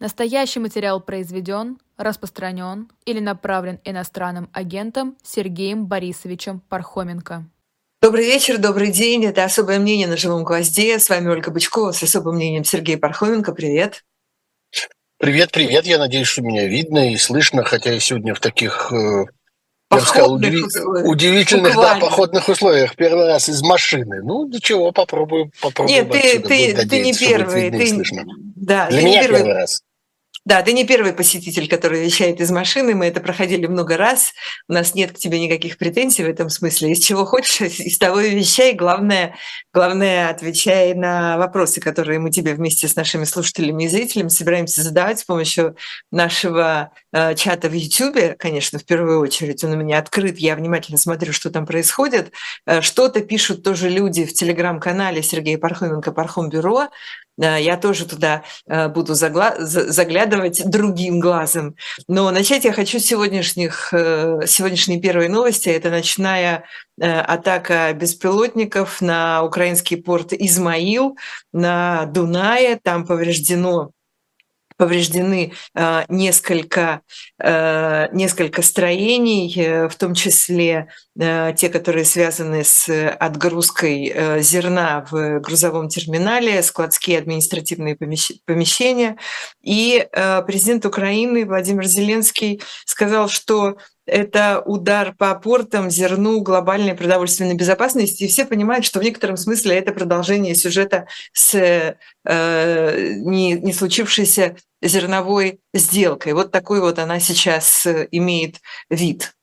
Настоящий материал произведен, распространен или направлен иностранным агентом Сергеем Борисовичем Пархоменко. Добрый вечер, добрый день. Это «Особое мнение» на «Живом гвозде». С вами Ольга Бычкова с особым мнением Сергей Пархоменко. Привет. Привет, привет. Я надеюсь, что меня видно и слышно, хотя я сегодня в таких э, я бы сказал, удиви... удивительных да, походных условиях. Первый раз из машины. Ну, ничего, попробую. попробую Нет, ты, ты, ты не первый. Ты... Да, Для ты меня первый. первый раз. Да, ты не первый посетитель, который вещает из машины. Мы это проходили много раз. У нас нет к тебе никаких претензий в этом смысле. Из чего хочешь, из того и вещай. Главное, главное, отвечай на вопросы, которые мы тебе вместе с нашими слушателями и зрителями собираемся задавать с помощью нашего э, чата в YouTube. Конечно, в первую очередь он у меня открыт. Я внимательно смотрю, что там происходит. Э, что-то пишут тоже люди в телеграм-канале Сергея Пархоменко «Пархом Бюро». Я тоже туда э, буду заглядывать другим глазом. Но начать я хочу с сегодняшних, э, сегодняшней первой новости. Это ночная э, атака беспилотников на украинский порт Измаил на Дунае. Там повреждено повреждены э, несколько, э, несколько строений, э, в том числе те, которые связаны с отгрузкой зерна в грузовом терминале, складские административные помещения. И президент Украины Владимир Зеленский сказал, что это удар по портам, зерну, глобальной продовольственной безопасности. И все понимают, что в некотором смысле это продолжение сюжета с э, не, не случившейся зерновой сделкой. Вот такой вот она сейчас э, имеет вид.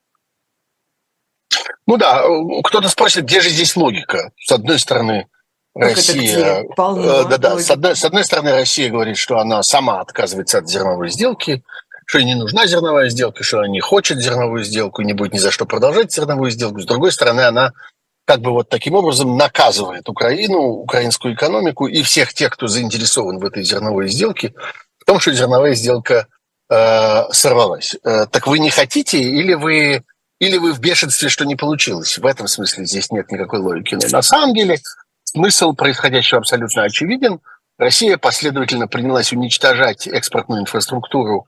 Ну да, кто-то спросит, где же здесь логика? С одной стороны, Россия... Э, да, да, с одной, с одной стороны, Россия говорит, что она сама отказывается от зерновой сделки, что ей не нужна зерновая сделка, что она не хочет зерновую сделку, не будет ни за что продолжать зерновую сделку. С другой стороны, она как бы вот таким образом наказывает Украину, украинскую экономику и всех тех, кто заинтересован в этой зерновой сделке, в том, что зерновая сделка э, сорвалась. Э, так вы не хотите или вы, или вы в бешенстве, что не получилось? В этом смысле здесь нет никакой логики. Но на самом деле смысл происходящего абсолютно очевиден. Россия последовательно принялась уничтожать экспортную инфраструктуру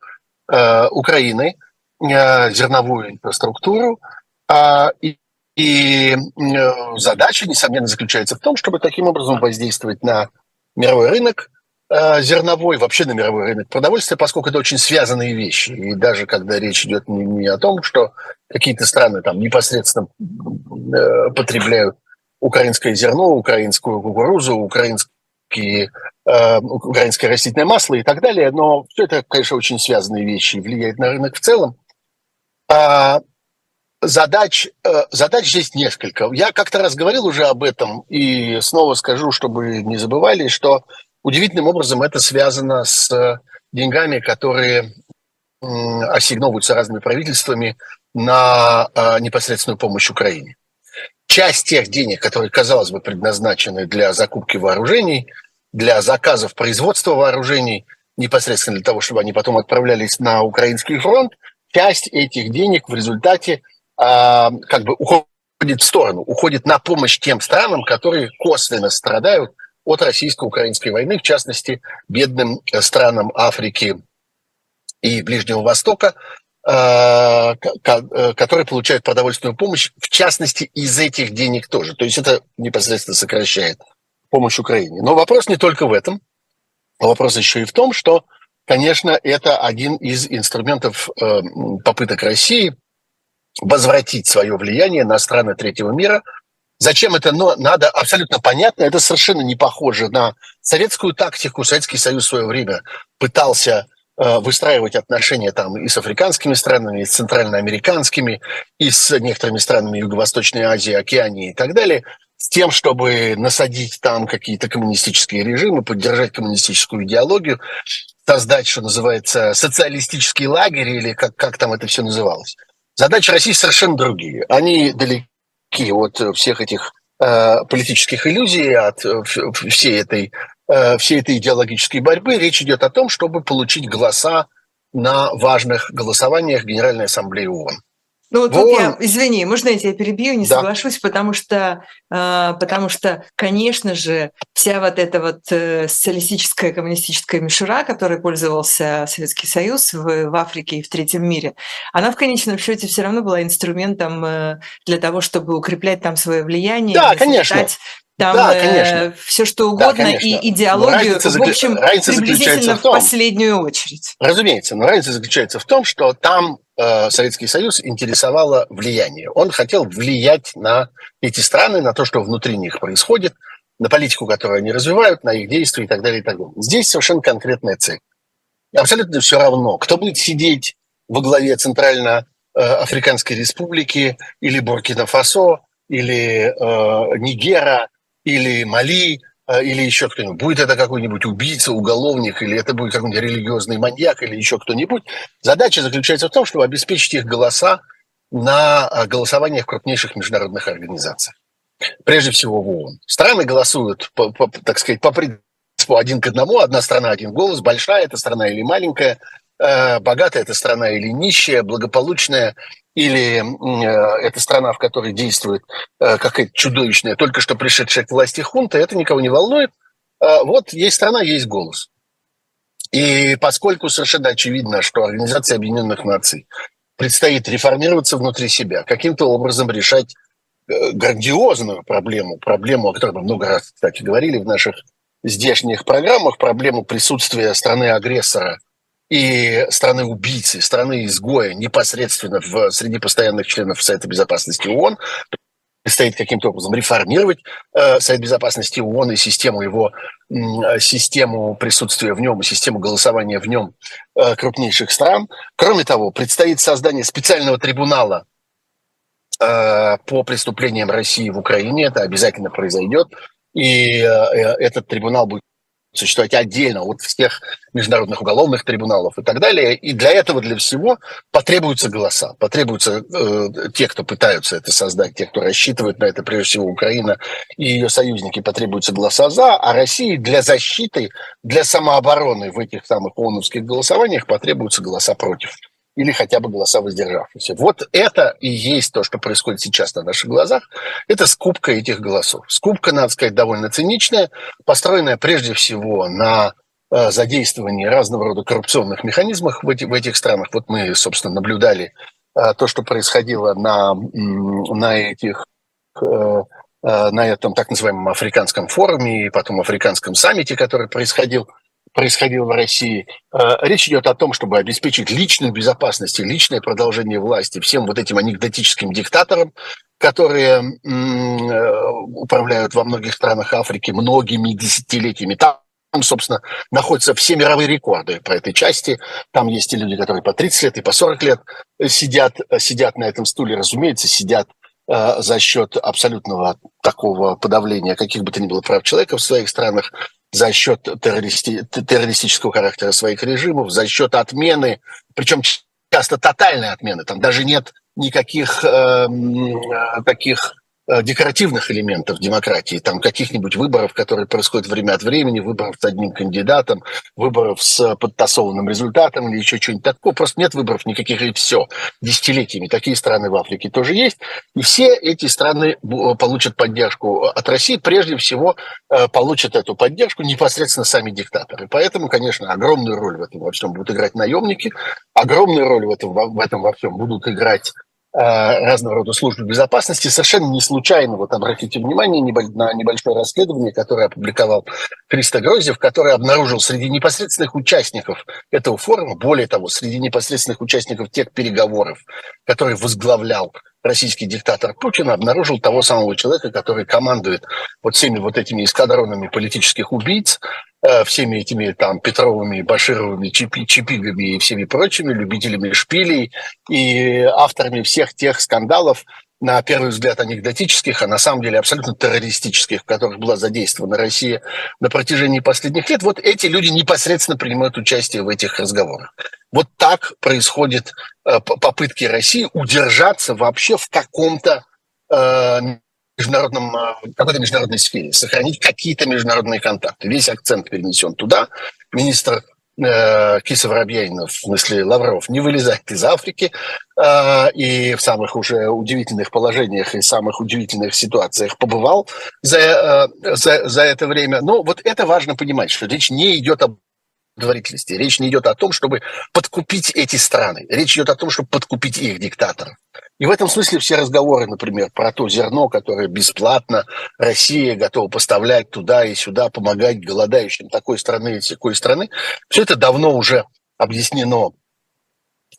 Э, Украины, э, зерновую инфраструктуру. А, и, и э, задача, несомненно, заключается в том, чтобы таким образом воздействовать на мировой рынок, зерновой, вообще на мировой рынок продовольствия, поскольку это очень связанные вещи. И даже когда речь идет не, не о том, что какие-то страны там непосредственно потребляют украинское зерно, украинскую кукурузу, украинские украинское растительное масло и так далее. Но все это, конечно, очень связанные вещи и влияет на рынок в целом. А, задач, э, задач здесь несколько. Я как-то раз говорил уже об этом и снова скажу, чтобы не забывали, что удивительным образом это связано с деньгами, которые ассигновываются разными правительствами на э, непосредственную помощь Украине. Часть тех денег, которые, казалось бы, предназначены для закупки вооружений – для заказов производства вооружений, непосредственно для того, чтобы они потом отправлялись на украинский фронт, часть этих денег в результате э, как бы уходит в сторону, уходит на помощь тем странам, которые косвенно страдают от российско-украинской войны, в частности, бедным странам Африки и Ближнего Востока, а, которые получают продовольственную помощь, в частности, из этих денег тоже. То есть это непосредственно сокращает помощь Украине. Но вопрос не только в этом. Вопрос еще и в том, что, конечно, это один из инструментов э, попыток России возвратить свое влияние на страны третьего мира. Зачем это но надо, абсолютно понятно. Это совершенно не похоже на советскую тактику. Советский Союз в свое время пытался э, выстраивать отношения там и с африканскими странами, и с центральноамериканскими, и с некоторыми странами Юго-Восточной Азии, Океании и так далее – с тем, чтобы насадить там какие-то коммунистические режимы, поддержать коммунистическую идеологию, создать, что называется, социалистический лагерь или как, как там это все называлось. Задачи России совершенно другие. Они далеки от всех этих э, политических иллюзий, от э, всей этой, э, всей этой идеологической борьбы. Речь идет о том, чтобы получить голоса на важных голосованиях Генеральной Ассамблеи ООН. Ну вот, вот я, извини, можно я тебя перебью, не да. соглашусь, потому что, э, потому что, конечно же, вся вот эта вот э, социалистическая коммунистическая мишура, которой пользовался Советский Союз в, в Африке и в третьем мире, она в конечном счете все равно была инструментом э, для того, чтобы укреплять там свое влияние. Да, конечно там да, конечно. Э, все что угодно да, и идеологию, разница в общем, разница приблизительно в, том, в последнюю очередь. Разумеется, но разница заключается в том, что там э, Советский Союз интересовало влияние. Он хотел влиять на эти страны, на то, что внутри них происходит, на политику, которую они развивают, на их действия и так далее, и так далее. Здесь совершенно конкретная цель. Абсолютно все равно, кто будет сидеть во главе Центрально-Африканской э, Республики или Буркина-Фасо, или э, Нигера, или Мали, э, или еще кто-нибудь. Будет это какой-нибудь убийца, уголовник, или это будет какой-нибудь религиозный маньяк, или еще кто-нибудь. Задача заключается в том, чтобы обеспечить их голоса на голосование в крупнейших международных организациях. Прежде всего в ООН. Страны голосуют, по, по, так сказать, по принципу один к одному, одна страна, один голос, большая эта страна или маленькая, богатая эта страна или нищая, благополучная или э, это страна, в которой действует э, какая-то чудовищная, только что пришедшая к власти хунта, это никого не волнует. Э, вот есть страна, есть голос. И поскольку совершенно очевидно, что Организация Объединенных Наций предстоит реформироваться внутри себя, каким-то образом решать э, грандиозную проблему, проблему, о которой мы много раз, кстати, говорили в наших здешних программах, проблему присутствия страны-агрессора – и страны-убийцы, страны-изгоя непосредственно в, среди постоянных членов Совета Безопасности ООН предстоит каким-то образом реформировать э, Совет Безопасности ООН и систему его, э, систему присутствия в нем и систему голосования в нем э, крупнейших стран. Кроме того, предстоит создание специального трибунала э, по преступлениям России в Украине. Это обязательно произойдет. И э, э этот трибунал будет существовать отдельно от всех международных уголовных трибуналов и так далее. И для этого, для всего потребуются голоса, потребуются э, те, кто пытаются это создать, те, кто рассчитывает на это, прежде всего Украина и ее союзники, потребуются голоса за, а России для защиты, для самообороны в этих самых ООНовских голосованиях потребуются голоса против или хотя бы голоса воздержавшихся. Вот это и есть то, что происходит сейчас на наших глазах. Это скупка этих голосов. Скупка, надо сказать, довольно циничная, построенная прежде всего на э, задействовании разного рода коррупционных механизмов в, эти, в этих странах. Вот мы, собственно, наблюдали э, то, что происходило на, на этих э, на этом так называемом африканском форуме и потом африканском саммите, который происходил происходило в России. Э, речь идет о том, чтобы обеспечить личную безопасность и личное продолжение власти всем вот этим анекдотическим диктаторам, которые э, управляют во многих странах Африки многими десятилетиями. Там собственно, находятся все мировые рекорды по этой части. Там есть и люди, которые по 30 лет и по 40 лет сидят, сидят на этом стуле, разумеется, сидят э, за счет абсолютного такого подавления каких бы то ни было прав человека в своих странах за счет террористи- террористического характера своих режимов, за счет отмены, причем часто тотальной отмены, там даже нет никаких э, таких декоративных элементов демократии, там каких-нибудь выборов, которые происходят время от времени, выборов с одним кандидатом, выборов с подтасованным результатом или еще что-нибудь такое. Просто нет выборов никаких и все. Десятилетиями. Такие страны в Африке тоже есть. И все эти страны получат поддержку от России. Прежде всего э, получат эту поддержку непосредственно сами диктаторы. Поэтому, конечно, огромную роль в этом во всем будут играть наемники, огромную роль в этом, в этом во всем будут играть Э, разного рода службы безопасности. Совершенно не случайно, вот обратите внимание на небольшое расследование, которое опубликовал Христо Грозев, который обнаружил среди непосредственных участников этого форума, более того, среди непосредственных участников тех переговоров, которые возглавлял российский диктатор Путин, обнаружил того самого человека, который командует вот всеми вот этими эскадронами политических убийц, Э, всеми этими там Петровыми, Башировыми, Чипи, Чипигами и всеми прочими любителями шпилей и авторами всех тех скандалов, на первый взгляд анекдотических, а на самом деле абсолютно террористических, в которых была задействована Россия на протяжении последних лет, вот эти люди непосредственно принимают участие в этих разговорах. Вот так происходят э, попытки России удержаться вообще в каком-то э, международном, э, какой-то международной сфере, сохранить какие-то международные контакты. Весь акцент перенесен туда. Министр э, Киса Воробьянинов, в смысле Лавров, не вылезает из Африки э, и в самых уже удивительных положениях и самых удивительных ситуациях побывал за, э, за, за это время. Но вот это важно понимать, что речь не идет об благотворительности. Речь не идет о том, чтобы подкупить эти страны. Речь идет о том, чтобы подкупить их диктаторов. И в этом смысле все разговоры, например, про то зерно, которое бесплатно Россия готова поставлять туда и сюда, помогать голодающим такой страны и такой страны, все это давно уже объяснено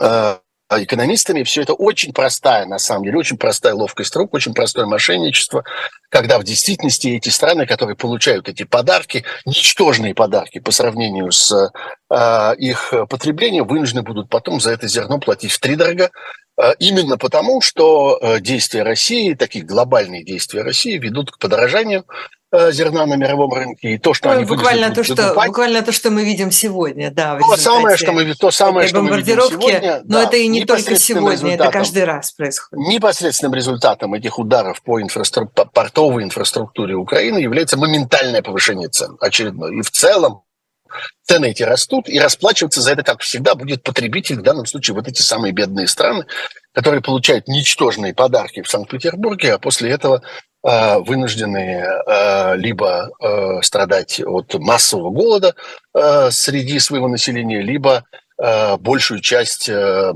э, экономистами. Все это очень простая, на самом деле, очень простая ловкость рук, очень простое мошенничество, когда в действительности эти страны, которые получают эти подарки, ничтожные подарки по сравнению с э, их потреблением, вынуждены будут потом за это зерно платить втридорога, э, именно потому, что э, действия России, такие глобальные действия России ведут к подорожанию зерна на мировом рынке и то, что ну, они буквально то, что буквально то, что мы видим сегодня, да. То самое, что мы то самое, что мы видим сегодня. Но да, это и не только сегодня, это каждый раз происходит. Непосредственным результатом этих ударов по инфраструк... портовой инфраструктуре Украины является моментальное повышение цен очередное. И в целом цены эти растут, и расплачиваться за это, как всегда, будет потребитель, в данном случае вот эти самые бедные страны, которые получают ничтожные подарки в Санкт-Петербурге, а после этого э, вынуждены э, либо э, страдать от массового голода э, среди своего населения, либо э, большую часть э,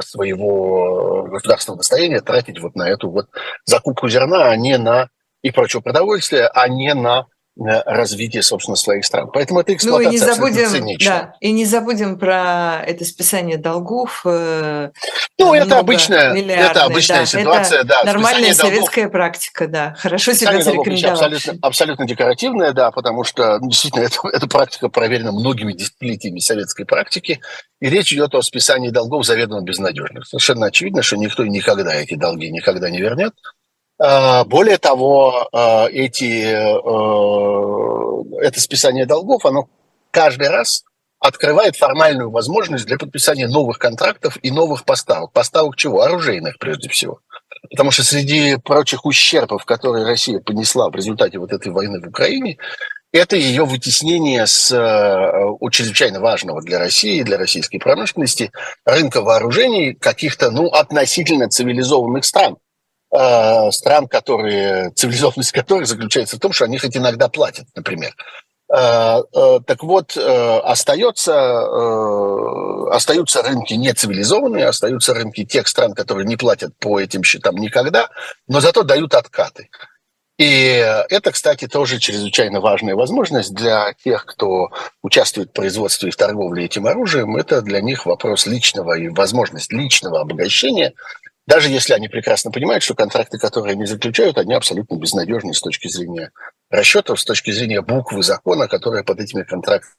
своего государственного достояния тратить вот на эту вот закупку зерна, а не на и прочего продовольствия, а не на развитие, собственно, своих стран. Поэтому это эксплуатация ну, и не забудем, да, и не забудем про это списание долгов. Э, ну, это обычная, это обычная да, ситуация, это да. Нормальная советская долгов, практика, да. Хорошо себя зарекомендовала. Абсолютно, абсолютно декоративная, да, потому что ну, действительно это, эта практика проверена многими десятилетиями советской практики, и речь идет о списании долгов заведомо безнадежных. Совершенно очевидно, что никто никогда эти долги никогда не вернет. А, более того, а, эти, э, это списание долгов, оно каждый раз открывает формальную возможность для подписания новых контрактов и новых поставок. Поставок чего? Оружейных, прежде всего. Потому что среди прочих ущербов, которые Россия понесла в результате вот этой войны в Украине, это ее вытеснение с э, чрезвычайно важного для России, для российской промышленности рынка вооружений каких-то ну, относительно цивилизованных стран. Э, стран, которые, цивилизованность которых заключается в том, что они хоть иногда платят, например. Э, э, так вот, остается, остаются рынки нецивилизованные, остаются рынки тех стран, которые не платят по этим счетам никогда, но зато дают откаты. И это, кстати, тоже чрезвычайно важная возможность для тех, кто участвует в производстве и в торговле этим оружием. Это для них вопрос личного и возможность личного обогащения – даже если они прекрасно понимают, что контракты, которые они заключают, они абсолютно безнадежны с точки зрения расчетов, с точки зрения буквы закона, которая под этими контрактами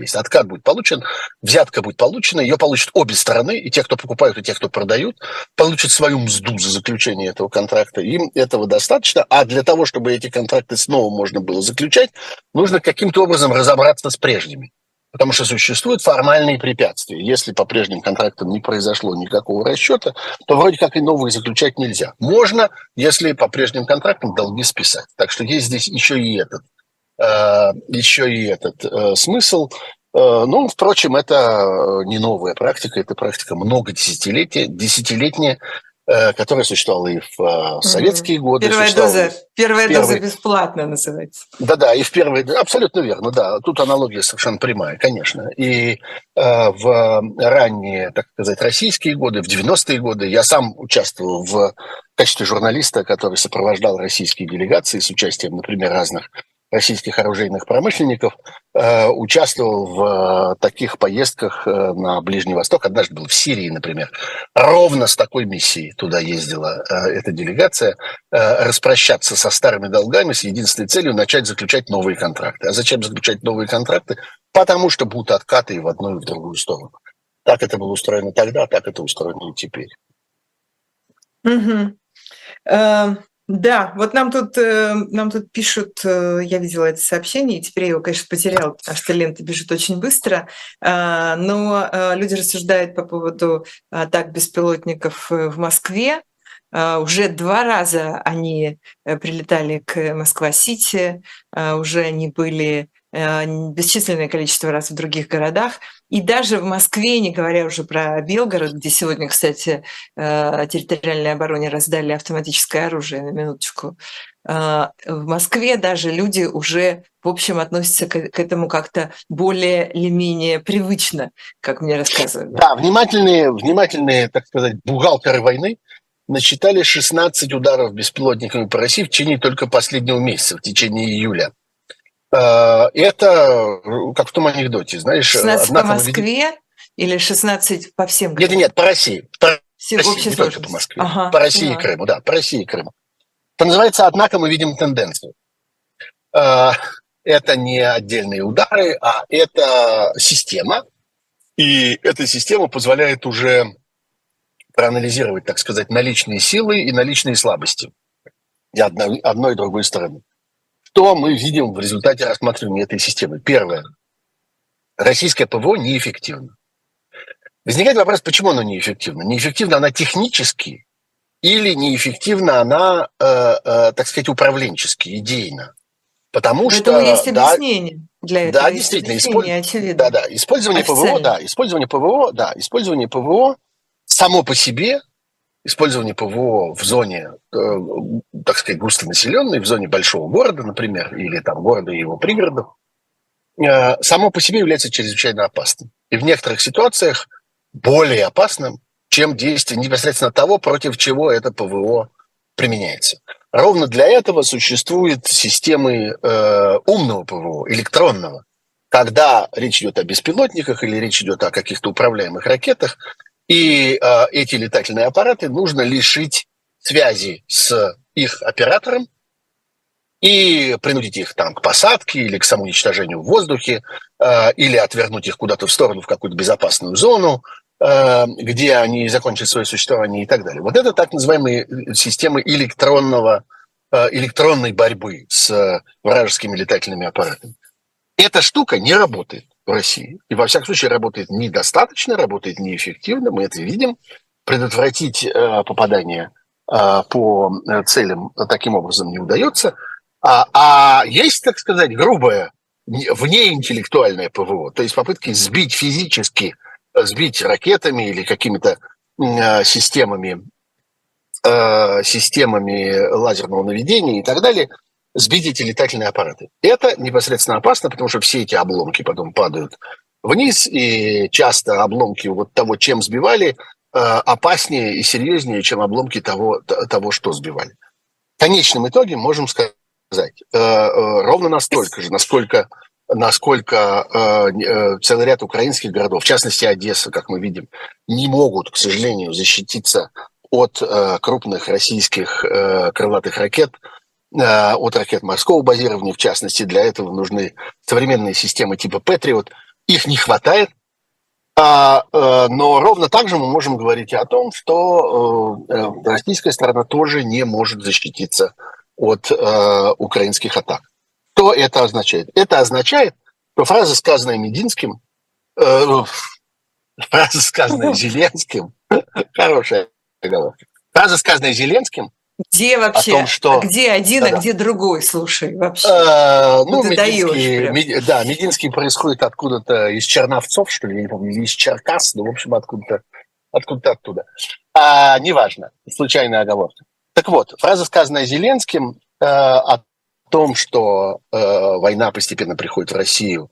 есть. Откат будет получен, взятка будет получена, ее получат обе стороны, и те, кто покупают, и те, кто продают, получат свою мзду за заключение этого контракта. Им этого достаточно, а для того, чтобы эти контракты снова можно было заключать, нужно каким-то образом разобраться с прежними. Потому что существуют формальные препятствия. Если по прежним контрактам не произошло никакого расчета, то вроде как и новые заключать нельзя. Можно, если по прежним контрактам долги списать. Так что есть здесь еще и этот, э, еще и этот э, смысл. Э, ну, впрочем, это не новая практика, это практика много десятилетий, десятилетняя, которая существовала и в э, советские годы. Первая доза, первая первый... доза бесплатно называется. Да-да, и в первые, абсолютно верно, да, тут аналогия совершенно прямая, конечно. И э, в ранние, так сказать, российские годы, в 90-е годы я сам участвовал в качестве журналиста, который сопровождал российские делегации с участием, например, разных российских оружейных промышленников, э, участвовал в э, таких поездках э, на Ближний Восток. Однажды был в Сирии, например. Ровно с такой миссией туда ездила эта делегация. Распрощаться со старыми долгами с единственной целью начать заключать новые контракты. А зачем заключать новые контракты? Потому что будут откаты и в одну, и в другую сторону. Так это было устроено тогда, так это устроено и теперь. Угу. Да, вот нам тут, э, нам тут пишут, э, я видела это сообщение, и теперь я его, конечно, потеряла, потому что лента бежит очень быстро, а, но э, люди рассуждают по поводу атак беспилотников в Москве. А, уже два раза они прилетали к Москва-Сити, а, уже они были бесчисленное количество раз в других городах. И даже в Москве, не говоря уже про Белгород, где сегодня, кстати, э, территориальной обороне раздали автоматическое оружие, на минуточку, в Москве даже люди уже, в общем, относятся к, этому как-то более или менее привычно, как мне рассказывают. Да, внимательные, внимательные, так сказать, бухгалтеры войны насчитали 16 ударов беспилотниками по России в течение только последнего месяца, в течение июля. Э, это как в том анекдоте, знаешь. 16 по Москве или 16 по всем Нет, нет, по России. По Все России, не только по Москве. Ага, по России ага. и Крыму, да, по России и Крыму. Это называется, однако, мы видим тенденцию. Э, это не отдельные удары, а это система. И эта система позволяет уже проанализировать, так сказать, наличные силы и наличные слабости и одной, одной и другой стороны. Что мы видим в результате рассматривания этой системы? Первое. Российское ПВО неэффективно. Возникает вопрос, почему оно неэффективно? Неэффективно она технически или неэффективно она, э, э, так сказать, управленчески, идейно? Потому Поэтому что... есть объяснение да, для этого. Да, действительно. Использ... Да, да. Использование ПВО, да. Использование ПВО, да. Использование ПВО само по себе использование ПВО в зоне, э, так сказать, густонаселенной, в зоне большого города, например, или там города и его пригородов, э, само по себе является чрезвычайно опасным. И в некоторых ситуациях более опасным, чем действие непосредственно того, против чего это ПВО применяется. Ровно для этого существуют системы э, умного ПВО, электронного. Когда речь идет о беспилотниках или речь идет о каких-то управляемых ракетах, и э, эти летательные аппараты нужно лишить связи с их оператором и принудить их там к посадке или к самоуничтожению в воздухе, э, или отвернуть их куда-то в сторону, в какую-то безопасную зону, э, где они закончат свое существование и так далее. Вот это так называемые системы электронного, э, электронной борьбы с вражескими летательными аппаратами. Эта штука не работает в России. И, во всяком случае, работает недостаточно, работает неэффективно, мы это видим. Предотвратить э, попадание э, по э, целям таким образом не удается. А, а есть, так сказать, грубое, внеинтеллектуальное ПВО, то есть попытки сбить физически, сбить ракетами или какими-то э, системами, э, системами лазерного наведения и так далее – сбить эти летательные аппараты. Это непосредственно опасно, потому что все эти обломки потом падают вниз, и часто обломки вот того, чем сбивали, э, опаснее и серьезнее, чем обломки того, того что сбивали. В конечном итоге можем сказать, э, э, ровно настолько же, насколько насколько целый ряд украинских городов, в частности Одесса, как мы видим, не могут, к сожалению, защититься от крупных российских крылатых ракет, от ракет морского базирования, в частности, для этого нужны современные системы типа Patriot. Их не хватает, а, э, но ровно так же мы можем говорить и о том, что э, российская сторона тоже не может защититься от украинских атак. Что это означает? Это означает, что фраза, сказанная Мединским, фраза, сказанная Зеленским, хорошая оговорка, фраза, сказанная Зеленским, где вообще? О том, что... Где один, да, а где другой? Слушай, вообще. А, ну, Мединский, Мед... да, Мединский происходит откуда-то из Черновцов, что ли, я не помню, или из Черкас, ну, в общем, откуда-то откуда оттуда. А, неважно, случайная оговорка. Так вот, фраза, сказанная Зеленским э, о том, что э, война постепенно приходит в Россию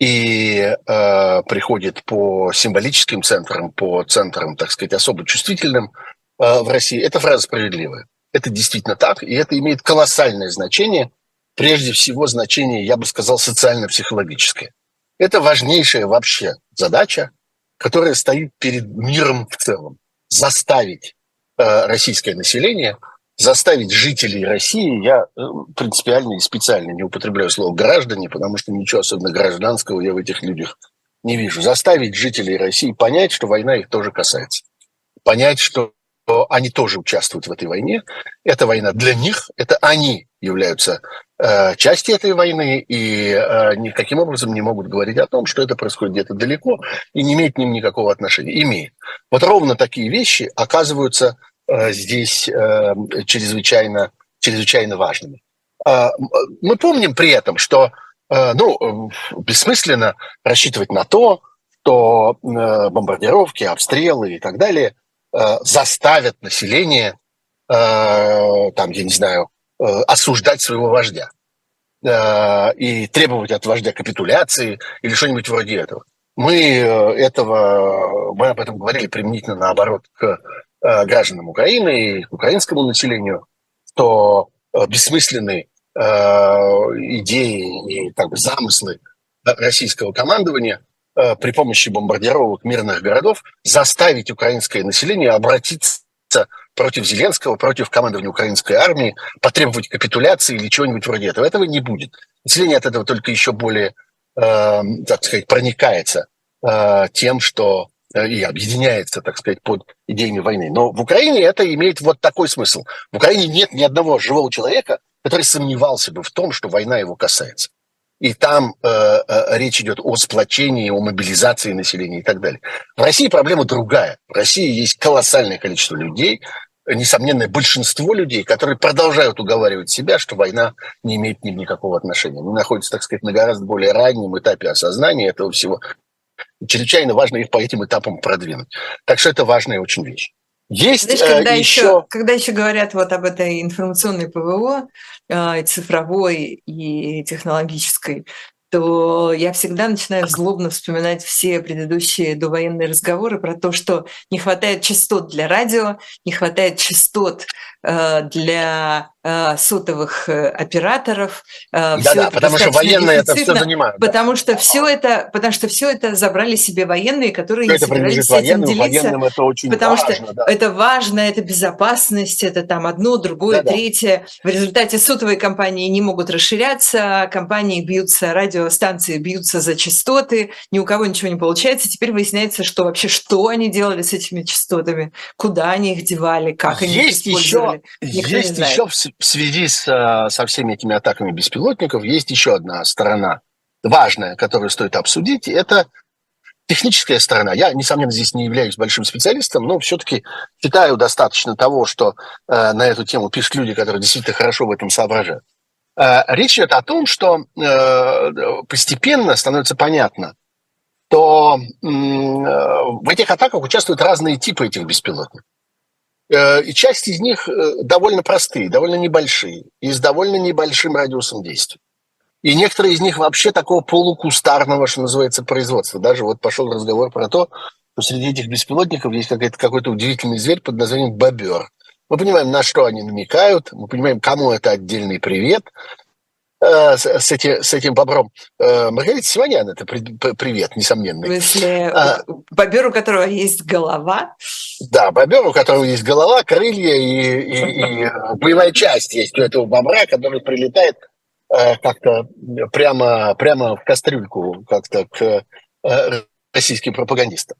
и э, приходит по символическим центрам, по центрам, так сказать, особо чувствительным э, в России, эта фраза справедливая. Это действительно так, и это имеет колоссальное значение, прежде всего значение, я бы сказал, социально-психологическое. Это важнейшая вообще задача, которая стоит перед миром в целом. Заставить э, российское население, заставить жителей России, я э, принципиально и специально не употребляю слово «граждане», потому что ничего особенно гражданского я в этих людях не вижу. Заставить жителей России понять, что война их тоже касается. Понять, что они тоже участвуют в этой войне. Эта война для них, это они являются э, частью этой войны и э, никаким образом не могут говорить о том, что это происходит где-то далеко и не имеет к ним никакого отношения. Имеет. Вот ровно такие вещи оказываются э, здесь э, чрезвычайно, чрезвычайно важными. Э, мы помним при этом, что ну, бессмысленно рассчитывать на то, что бомбардировки, обстрелы и так далее заставят население, там, я не знаю, осуждать своего вождя и требовать от вождя капитуляции или что-нибудь вроде этого. Мы этого, мы об этом говорили применительно наоборот к гражданам Украины и к украинскому населению, что бессмысленный Э, идеи и как бы, замыслы российского командования э, при помощи бомбардировок мирных городов заставить украинское население обратиться против Зеленского, против командования украинской армии, потребовать капитуляции или чего-нибудь вроде этого. Этого не будет. Население от этого только еще более, э, так сказать, проникается э, тем, что э, и объединяется, так сказать, под идеями войны. Но в Украине это имеет вот такой смысл. В Украине нет ни одного живого человека, который сомневался бы в том, что война его касается. И там э, э, речь идет о сплочении, о мобилизации населения и так далее. В России проблема другая. В России есть колоссальное количество людей, несомненное большинство людей, которые продолжают уговаривать себя, что война не имеет к ним никакого отношения. Они находятся, так сказать, на гораздо более раннем этапе осознания этого всего. чрезвычайно важно их по этим этапам продвинуть. Так что это важная очень вещь. Есть Знаешь, когда э, еще... еще, когда еще говорят вот об этой информационной ПВО, э, цифровой и технологической, то я всегда начинаю злобно вспоминать все предыдущие довоенные разговоры про то, что не хватает частот для радио, не хватает частот для Э, сотовых э, операторов. Э, да, да, потому что военные это все занимают. Потому да. что все это, потому что все это забрали себе военные, которые не собирались этим военным, делиться. это очень потому важно, что да. это важно, это безопасность, это там одно, другое, да, третье. Да. В результате сотовые компании не могут расширяться, компании бьются, радиостанции бьются за частоты, ни у кого ничего не получается. Теперь выясняется, что вообще что они делали с этими частотами, куда они их девали, как они есть их использовали. Еще, есть еще в связи с, э, со всеми этими атаками беспилотников есть еще одна сторона важная, которую стоит обсудить. Это техническая сторона. Я, несомненно, здесь не являюсь большим специалистом, но все-таки считаю достаточно того, что э, на эту тему пишут люди, которые действительно хорошо в этом соображают. Э, речь идет о том, что э, постепенно становится понятно, что э, в этих атаках участвуют разные типы этих беспилотников. Э, и часть из них э, довольно простые, довольно небольшие, и с довольно небольшим радиусом действия. И некоторые из них вообще такого полукустарного, что называется, производства. Даже вот пошел разговор про то, что среди этих беспилотников есть какой-то, какой-то удивительный зверь под названием бобер. Мы понимаем, на что они намекают, мы понимаем, кому это отдельный привет, с, эти, с этим бобром. Э, Маргарита Симонян, это привет, несомненно. В смысле, а, бобер, у которого есть голова? Да, бобер, у которого есть голова, крылья и, и, и боевая часть есть у этого бобра, который прилетает э, как-то прямо, прямо в кастрюльку как-то к российским пропагандистам.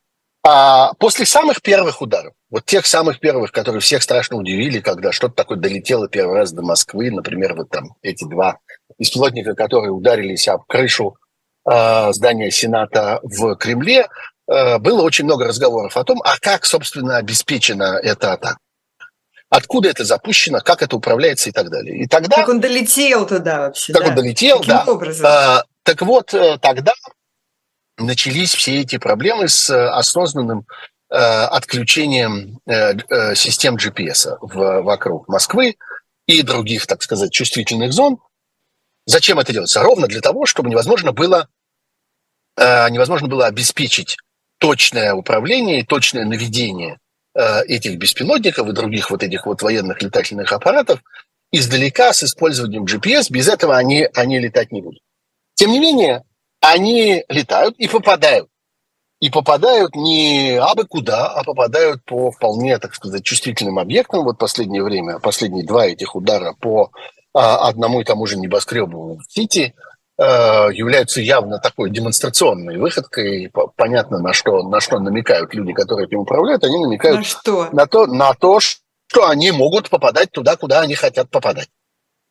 А после самых первых ударов, вот тех самых первых, которые всех страшно удивили, когда что-то такое долетело первый раз до Москвы, например, вот там эти два беспилотника, которые ударились об крышу э, здания Сената в Кремле, э, было очень много разговоров о том, а как, собственно, обеспечена эта атака. Откуда это запущено, как это управляется и так далее. И тогда... Как он долетел туда вообще. Как да? он долетел, Каким да. Образом? А, так вот, э, тогда начались все эти проблемы с э, осознанным э, отключением э, систем GPS в, вокруг Москвы и других, так сказать, чувствительных зон. Зачем это делается? Ровно для того, чтобы невозможно было, невозможно было обеспечить точное управление и точное наведение этих беспилотников и других вот этих вот военных летательных аппаратов издалека с использованием GPS. Без этого они, они летать не будут. Тем не менее, они летают и попадают. И попадают не абы куда, а попадают по вполне, так сказать, чувствительным объектам. Вот последнее время, последние два этих удара по а, одному и тому же небоскребу в Сити э, являются явно такой демонстрационной выходкой. Понятно, на что, на что намекают люди, которые этим управляют. Они намекают на, что? на, то, на то, что они могут попадать туда, куда они хотят попадать.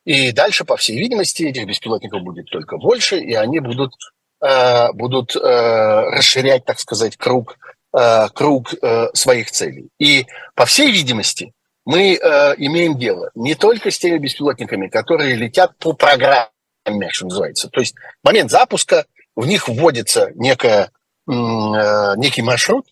И дальше, по всей видимости, этих беспилотников будет только больше, и они будут, э, будут э, расширять, так сказать, круг, э, круг своих целей. И, по всей видимости, мы имеем дело не только с теми беспилотниками, которые летят по программе, что называется. То есть момент запуска, в них вводится некая, некий маршрут,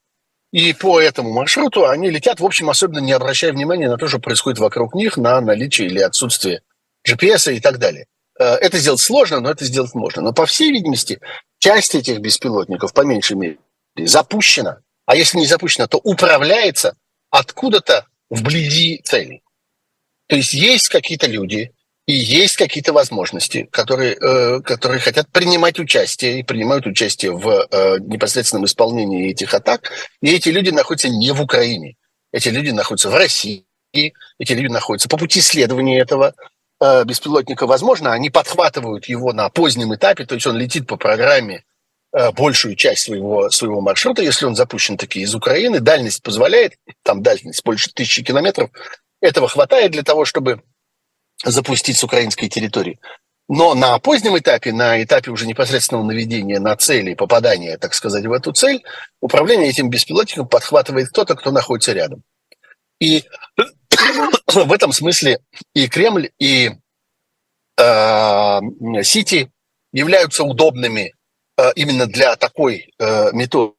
и по этому маршруту они летят, в общем, особенно не обращая внимания на то, что происходит вокруг них, на наличие или отсутствие GPS и так далее. Э, это сделать сложно, но это сделать можно. Но, по всей видимости, часть этих беспилотников, по меньшей мере, запущена, а если не запущена, то управляется откуда-то вблизи целей. То есть есть какие-то люди, и есть какие-то возможности, которые, э, которые хотят принимать участие и принимают участие в э, непосредственном исполнении этих атак. И эти люди находятся не в Украине. Эти люди находятся в России. Эти люди находятся по пути исследования этого э, беспилотника. Возможно, они подхватывают его на позднем этапе, то есть он летит по программе большую часть своего, своего маршрута, если он запущен таки из Украины. Дальность позволяет, там дальность больше тысячи километров. Этого хватает для того, чтобы запустить с украинской территории. Но на позднем этапе, на этапе уже непосредственного наведения на цели, попадания, так сказать, в эту цель, управление этим беспилотником подхватывает кто-то, кто находится рядом. И в этом смысле и Кремль, и э, Сити являются удобными э, именно для такой э, методы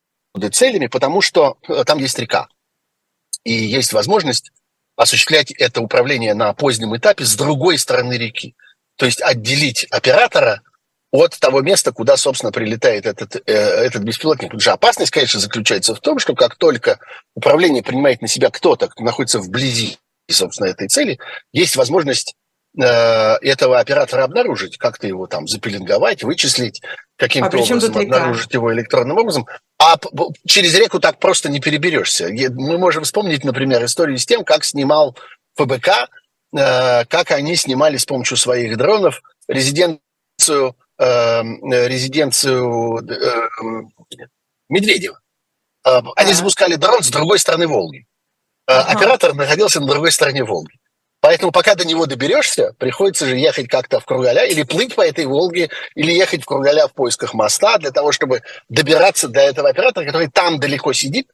целями, потому что э, там есть река. И есть возможность осуществлять это управление на позднем этапе с другой стороны реки. То есть отделить оператора от того места, куда, собственно, прилетает этот, э, этот беспилотник. Потому что опасность, конечно, заключается в том, что как только управление принимает на себя кто-то, кто находится вблизи, собственно, этой цели, есть возможность э, этого оператора обнаружить, как-то его там запеленговать, вычислить, каким-то а образом обнаружить его электронным образом. А через реку так просто не переберешься. Мы можем вспомнить, например, историю с тем, как снимал ФБК, э, как они снимали с помощью своих дронов резиденцию, э, резиденцию Медведева. Они запускали дрон с другой стороны Волги. Ага. Оператор находился на другой стороне Волги. Поэтому пока до него доберешься, приходится же ехать как-то в Кругаля или плыть по этой Волге, или ехать в Кругаля в поисках моста для того, чтобы добираться до этого оператора, который там далеко сидит,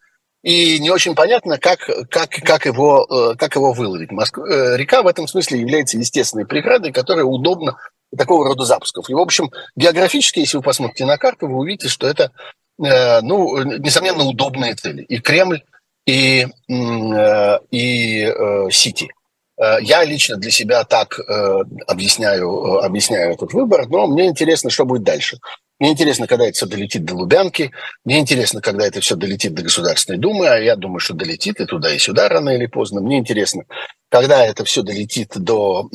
и не очень понятно, как, как, как, его, э, как его выловить. Москва, э, река в этом смысле является естественной преградой, которая удобна для такого рода запусков. И, в общем, географически, если вы посмотрите на карту, вы увидите, что это, э, ну, несомненно, удобные цели. И Кремль, и, и Сити – Э, я лично для себя так э, объясняю, э, объясняю этот выбор, но мне интересно, что будет дальше. Мне интересно, когда это все долетит до Лубянки, мне интересно, когда это все долетит до Государственной Думы, а я думаю, что долетит и туда, и сюда рано или поздно. Мне интересно, когда это все долетит до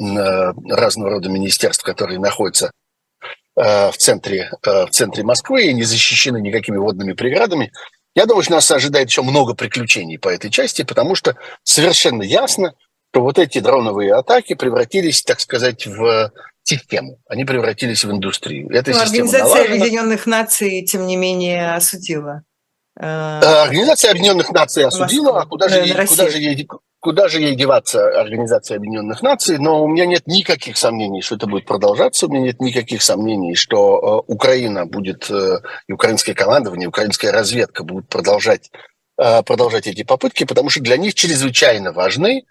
разного рода министерств, которые находятся в центре, в центре Москвы и не защищены никакими водными преградами. Я думаю, что нас ожидает еще много приключений по этой части, потому что совершенно ясно, что вот эти дроновые атаки превратились, так сказать, в систему. Они превратились в индустрию. Эта ну, Организация налажена. Объединенных Наций, тем не менее, осудила. Э, Организация Объединенных Наций осудила, а куда же, ей, куда, же ей, куда же ей деваться Организация Объединенных Наций? Но у меня нет никаких сомнений, что это будет продолжаться. У меня нет никаких сомнений, что э, Украина будет, э, и украинское командование, украинская разведка будут продолжать, продолжать эти попытки, потому что для них чрезвычайно важны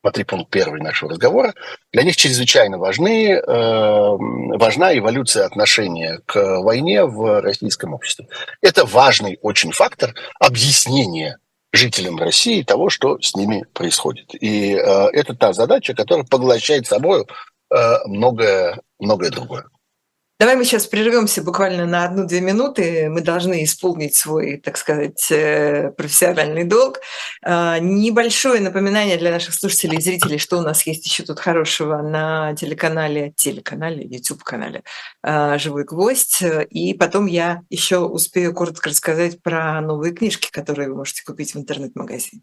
смотри пункт первый нашего разговора, для них чрезвычайно важны, э, важна эволюция отношения к войне в российском обществе. Это важный очень фактор объяснения жителям России того, что с ними происходит. И э, это та задача, которая поглощает собой э, многое, многое другое. Давай мы сейчас прервемся буквально на одну-две минуты. Мы должны исполнить свой, так сказать, э, профессиональный долг. А, небольшое напоминание для наших слушателей и зрителей, что у нас есть еще тут хорошего на телеканале, телеканале, YouTube-канале а, «Живой гвоздь». И потом я еще успею коротко рассказать про новые книжки, которые вы можете купить в интернет-магазине.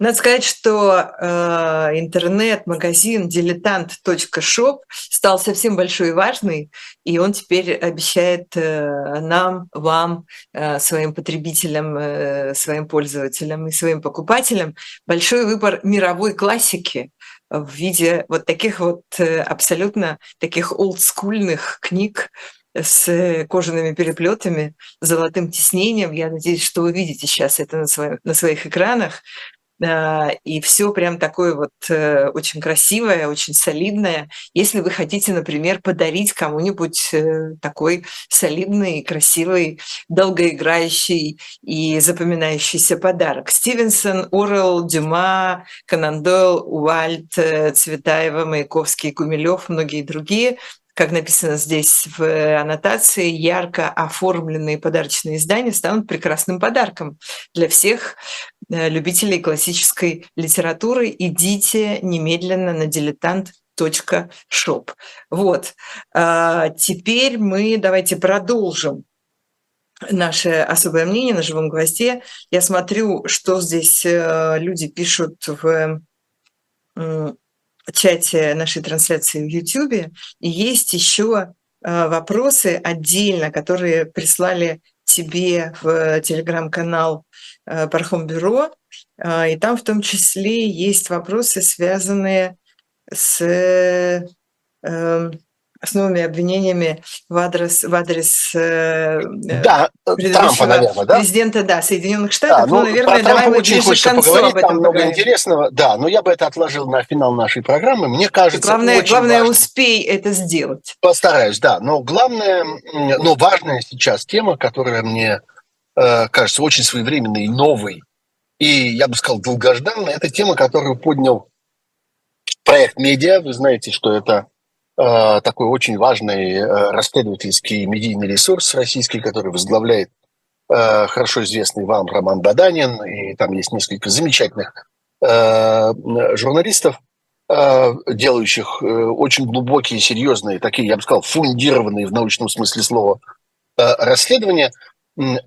Надо сказать, что э, интернет-магазин дилетант.шоп стал совсем большой и важный, и он теперь обещает э, нам, вам, э, своим потребителям, э, своим пользователям и своим покупателям большой выбор мировой классики в виде вот таких вот э, абсолютно таких олдскульных книг, с кожаными переплетами, золотым тиснением. Я надеюсь, что вы видите сейчас это на, своих, на своих экранах. А, и все прям такое вот э, очень красивое, очень солидное. Если вы хотите, например, подарить кому-нибудь э, такой солидный, красивый, долгоиграющий и запоминающийся подарок. Стивенсон, Орел, Дюма, Конан Дойл, Уальд, э, Цветаева, Маяковский, Кумилев, многие другие как написано здесь в аннотации, ярко оформленные подарочные издания станут прекрасным подарком для всех любителей классической литературы. Идите немедленно на дилетант шоп. Вот. А теперь мы давайте продолжим наше особое мнение на живом гвозде. Я смотрю, что здесь э, люди пишут в чате нашей трансляции в YouTube. И есть еще э, вопросы отдельно, которые прислали тебе в телеграм-канал э, Пархом Бюро. Э, и там в том числе есть вопросы, связанные с с новыми обвинениями в адрес, в адрес э, да, Трампа, наверное, да? президента да, Соединенных Штатов. Да, ну, ну наверное, давай мы очень ближе к концу поговорить, об этом там много поговорим. интересного. Да, но я бы это отложил на финал нашей программы. Мне кажется, главное, очень главное важно. успей это сделать. Постараюсь, да. Но главное, но важная сейчас тема, которая мне э, кажется очень своевременной и новой, и, я бы сказал, долгожданной, это тема, которую поднял проект «Медиа». Вы знаете, что это Э, такой очень важный э, расследовательский медийный ресурс российский, который возглавляет э, хорошо известный вам Роман Баданин, и там есть несколько замечательных журналистов, делающих очень глубокие, серьезные, такие, я бы сказал, фундированные в научном смысле слова расследования,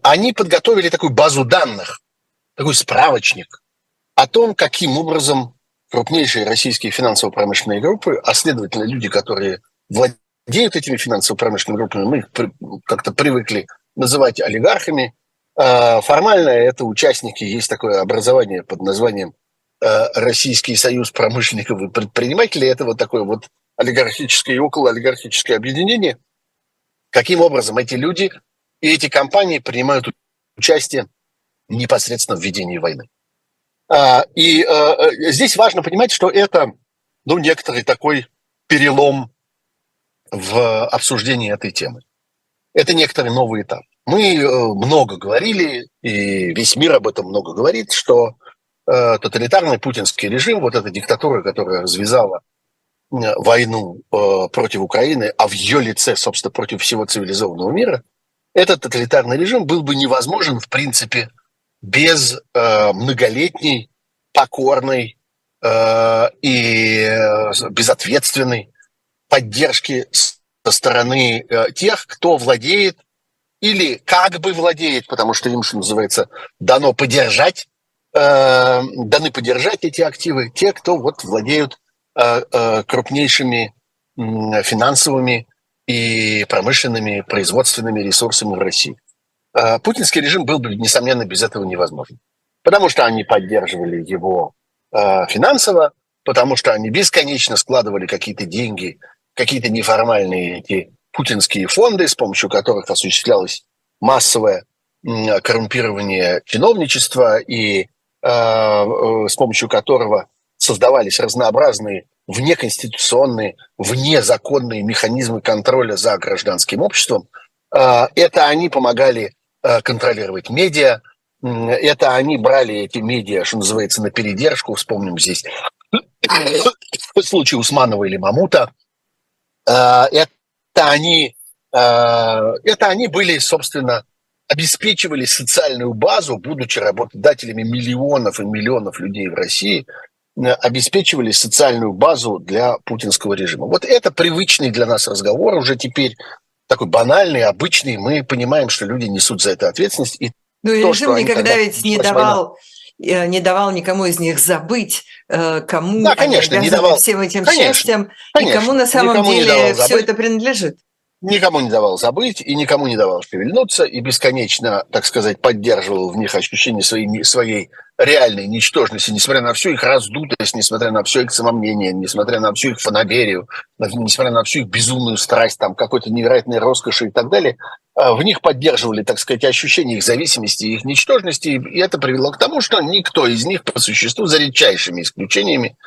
они подготовили такую базу данных, такой справочник о том, каким образом крупнейшие российские финансово-промышленные группы, а следовательно люди, которые владеют этими финансово-промышленными группами, мы их как-то привыкли называть олигархами. А, формально это участники, есть такое образование под названием а, Российский союз промышленников и предпринимателей. Это вот такое вот олигархическое и околоолигархическое объединение. Каким образом эти люди и эти компании принимают участие непосредственно в ведении войны. А, и э, э, здесь важно понимать, что это ну, некоторый такой перелом в обсуждении этой темы. Это некоторый новый этап. Мы э, много говорили, и весь мир об этом много говорит, что тоталитарный путинский режим, вот эта диктатура, которая развязала войну против Украины, а в ее лице, собственно, против всего цивилизованного мира, этот тоталитарный режим был бы невозможен, в принципе, без э, многолетней, покорной э, и безответственной поддержки со стороны э, тех, кто владеет или как бы владеет, потому что им, что называется, дано поддержать, э, даны поддержать эти активы, те, кто вот владеют э, э, крупнейшими э, финансовыми и промышленными производственными ресурсами в России. Э, путинский режим был бы, несомненно, без этого невозможен. Потому что они поддерживали его э, финансово, потому что они бесконечно складывали какие-то деньги, какие-то неформальные эти путинские фонды, с помощью которых осуществлялось массовое коррумпирование чиновничества и э, с помощью которого создавались разнообразные внеконституционные, внезаконные механизмы контроля за гражданским обществом. Это они помогали контролировать медиа. Это они брали эти медиа, что называется, на передержку. Вспомним здесь в случае Усманова или Мамута, э, это они, э, это они были, собственно, обеспечивали социальную базу, будучи работодателями миллионов и миллионов людей в России, э, обеспечивали социальную базу для путинского режима. Вот это привычный для нас разговор, уже теперь такой банальный, обычный. Мы понимаем, что люди несут за это ответственность. И ну и режим никогда ведь не давал война, не давал никому из них забыть, э, кому да, конечно, не давал. всем этим конечно, счастьем, конечно, и кому на самом деле все это принадлежит никому не давал забыть и никому не давал шевельнуться, и бесконечно, так сказать, поддерживал в них ощущение своей, своей реальной ничтожности, несмотря на всю их раздутость, несмотря на все их самомнение, несмотря на всю их фанаберию, несмотря на всю их безумную страсть, там, какой-то невероятной роскоши и так далее, а, в них поддерживали, так сказать, ощущение их зависимости, их ничтожности, и это привело к тому, что никто из них по существу, за редчайшими исключениями,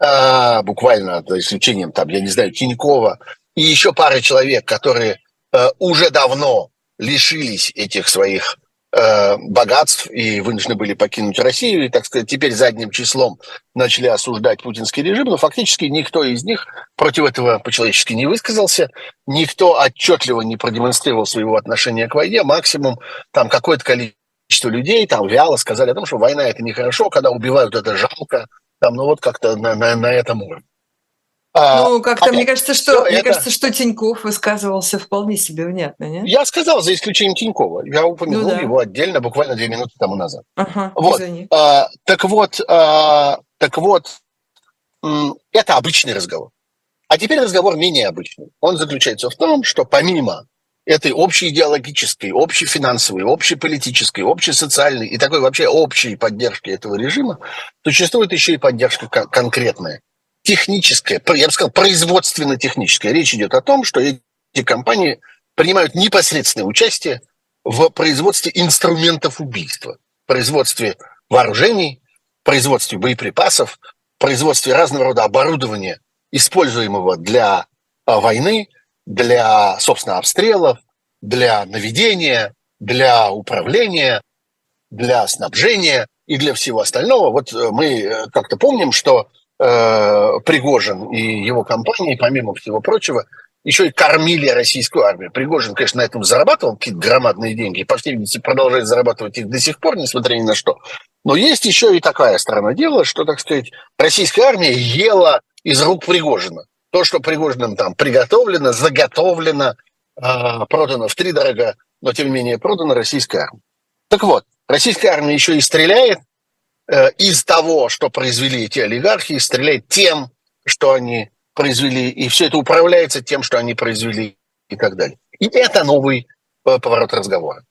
а, буквально за исключением, там, я не знаю, Тинькова, и еще пара человек, которые э, уже давно лишились этих своих э, богатств и вынуждены были покинуть Россию, и, так сказать, теперь задним числом начали осуждать путинский режим, но фактически никто из них против этого по-человечески не высказался, никто отчетливо не продемонстрировал своего отношения к войне, максимум там какое-то количество людей там вяло сказали о том, что война это нехорошо, когда убивают это жалко, там, ну вот как-то на, на, на этом уровне. А, ну, как-то мне кажется, что мне это... кажется, что Тиньков высказывался вполне себе внятно, нет? Я сказал, за исключением Тинькова. Я упомянул ну, да. его отдельно буквально две минуты тому назад. Ага, вот. А, так вот, а, так вот, это обычный разговор. А теперь разговор менее обычный. Он заключается в том, что помимо этой общей идеологической, общей финансовой, общей политической, общей социальной и такой вообще общей поддержки этого режима, существует еще и поддержка конкретная техническое, я бы сказал, производственно-техническое. Речь идет о том, что эти компании принимают непосредственное участие в производстве инструментов убийства, производстве вооружений, производстве боеприпасов, производстве разного рода оборудования, используемого для а, войны, для, собственно, обстрелов, для наведения, для управления, для снабжения и для всего остального. Вот э, мы э, как-то помним, что э, Пригожин и его компании, помимо всего прочего, еще и кормили российскую армию. Пригожин, конечно, на этом зарабатывал какие-то громадные деньги, и, по всей видимости, продолжает зарабатывать их до сих пор, несмотря ни на что. Но есть еще и такая сторона дела, что, так сказать, российская армия ела из рук Пригожина. То, что Пригожиным там приготовлено, заготовлено, э, продано в три дорого, но тем не менее продано российская армия. Так вот, российская армия еще и стреляет, из того, что произвели эти олигархи, стреляет тем, что они произвели, и все это управляется тем, что они произвели и так далее. И это новый э, поворот разговора.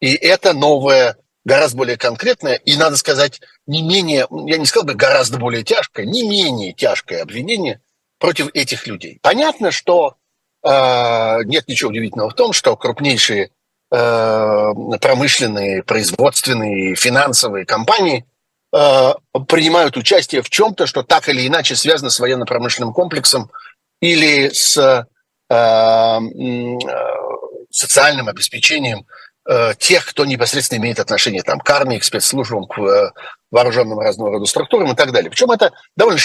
И это новое, гораздо более конкретное, и, надо сказать, не менее, я не сказал бы гораздо более тяжкое, не менее тяжкое обвинение против этих людей. Понятно, что э, нет ничего удивительного в том, что крупнейшие э, промышленные, производственные, финансовые компании – Э, принимают участие в чем-то, что так или иначе связано с военно-промышленным комплексом или с э, э, социальным обеспечением тех, кто непосредственно имеет отношение там, к армии, к спецслужбам, к вооруженным разного рода структурам и так далее. Причем это довольно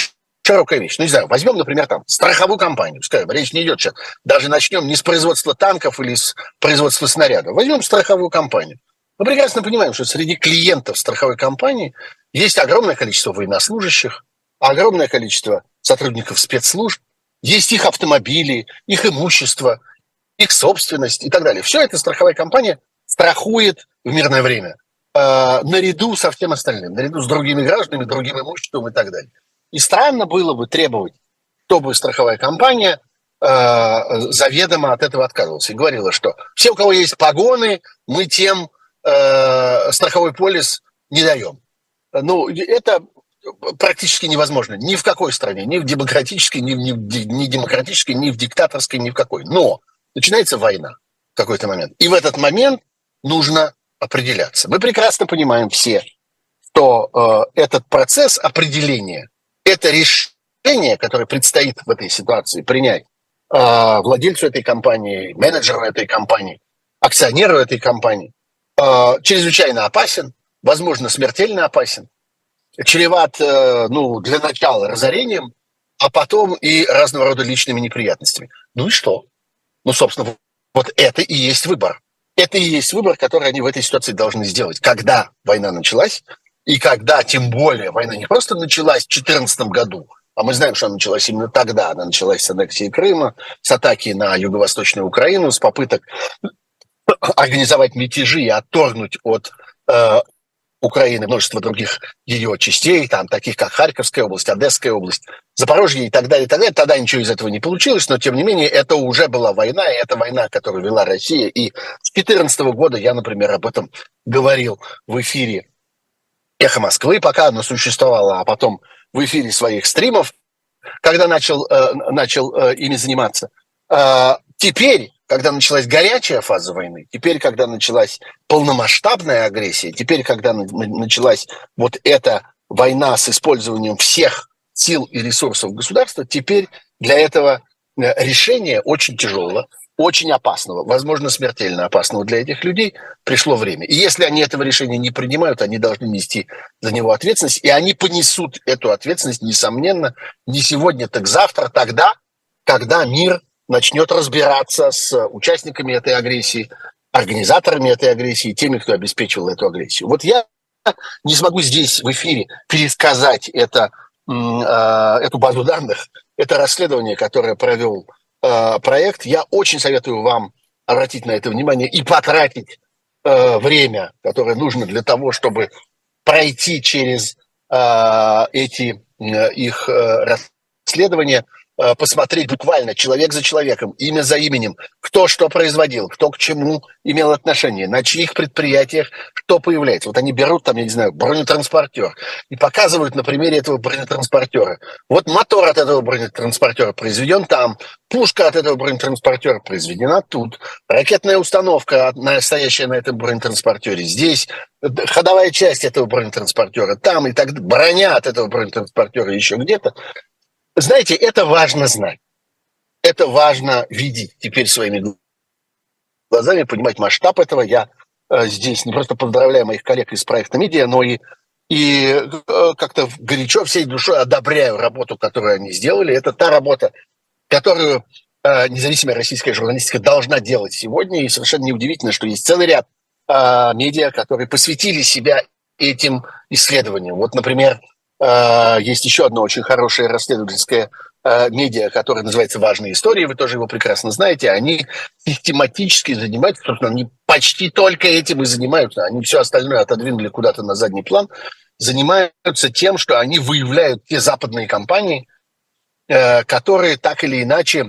широкая вещь. Ну, не знаю, возьмем, например, там, страховую компанию, скажем, речь не идет сейчас, даже начнем не с производства танков или с производства снарядов, возьмем страховую компанию. Мы прекрасно понимаем, что среди клиентов страховой компании есть огромное количество военнослужащих, огромное количество сотрудников спецслужб, есть их автомобили, их имущество, их собственность и так далее. Все это страховая компания страхует в мирное время э, наряду со всем остальным, наряду с другими гражданами, другим имуществом и так далее. И странно было бы требовать, чтобы страховая компания э, заведомо от этого отказывалась и говорила, что все, у кого есть погоны, мы тем э, страховой полис не даем. Ну, это практически невозможно ни в какой стране, ни в демократической, ни в ни демократической, ни в диктаторской, ни в какой. Но начинается война в какой-то момент. И в этот момент нужно определяться. Мы прекрасно понимаем все, что э, этот процесс определения, это решение, которое предстоит в этой ситуации принять э, владельцу этой компании, менеджеру этой компании, акционеру этой компании, чрезвычайно опасен, возможно, смертельно опасен. чреват, э, ну, для начала разорением, а потом и разного рода личными неприятностями. Ну и что? Ну, собственно, вот это и есть выбор. Это и есть выбор, который они в этой ситуации должны сделать. Когда война началась, и когда, тем более, война не просто началась в 2014 году, а мы знаем, что она началась именно тогда. Она началась с аннексии Крыма, с атаки на юго-восточную Украину, с попыток организовать мятежи и отторгнуть от э, Украины множество других ее частей, там, таких как Харьковская область, Одесская область, Запорожье и так далее, и так далее. Тогда ничего из этого не получилось, но, тем не менее, это уже была война, и это война, которую вела Россия. И с 2014 года я, например, об этом говорил в эфире «Эхо Москвы», пока оно существовало, а потом в эфире своих стримов, когда начал, э, начал э, ими заниматься. Э, теперь когда началась горячая фаза войны, теперь, когда началась полномасштабная агрессия, теперь, когда началась вот эта война с использованием всех сил и ресурсов государства, теперь для этого э, решения очень тяжелого, очень опасного, возможно, смертельно опасного для этих людей пришло время. И если они этого решения не принимают, они должны нести за него ответственность, и они понесут эту ответственность, несомненно, не сегодня, так завтра, тогда, когда мир начнет разбираться с участниками этой агрессии, организаторами этой агрессии, теми, кто обеспечивал эту агрессию. Вот я не смогу здесь в эфире пересказать это, э, эту базу данных, это расследование, которое провел э, проект. Я очень советую вам обратить на это внимание и потратить э, время, которое нужно для того, чтобы пройти через эти их расследования – Э, посмотреть буквально человек за человеком, имя за именем, кто что производил, кто к чему имел отношение, на чьих предприятиях что появляется. Вот они берут там, я не знаю, бронетранспортер и показывают на примере этого бронетранспортера. Вот мотор от этого бронетранспортера произведен там, пушка от этого бронетранспортера произведена тут, ракетная установка, настоящая на этом бронетранспортере здесь, ходовая часть этого бронетранспортера там и так броня от этого бронетранспортера еще где-то. Знаете, это важно знать. Это важно видеть теперь своими глазами, понимать масштаб этого. Я э, здесь не просто поздравляю моих коллег из проекта «Медиа», но и, и э, как-то горячо всей душой одобряю работу, которую они сделали. Это та работа, которую э, независимая российская журналистика должна делать сегодня. И совершенно неудивительно, что есть целый ряд медиа, которые посвятили себя этим исследованиям. Вот, например, есть еще одно очень хорошее расследовательское э, медиа, которое называется «Важные истории», вы тоже его прекрасно знаете, они систематически занимаются, собственно, они почти только этим и занимаются, они все остальное отодвинули куда-то на задний план, занимаются тем, что они выявляют те западные компании, э, которые так или иначе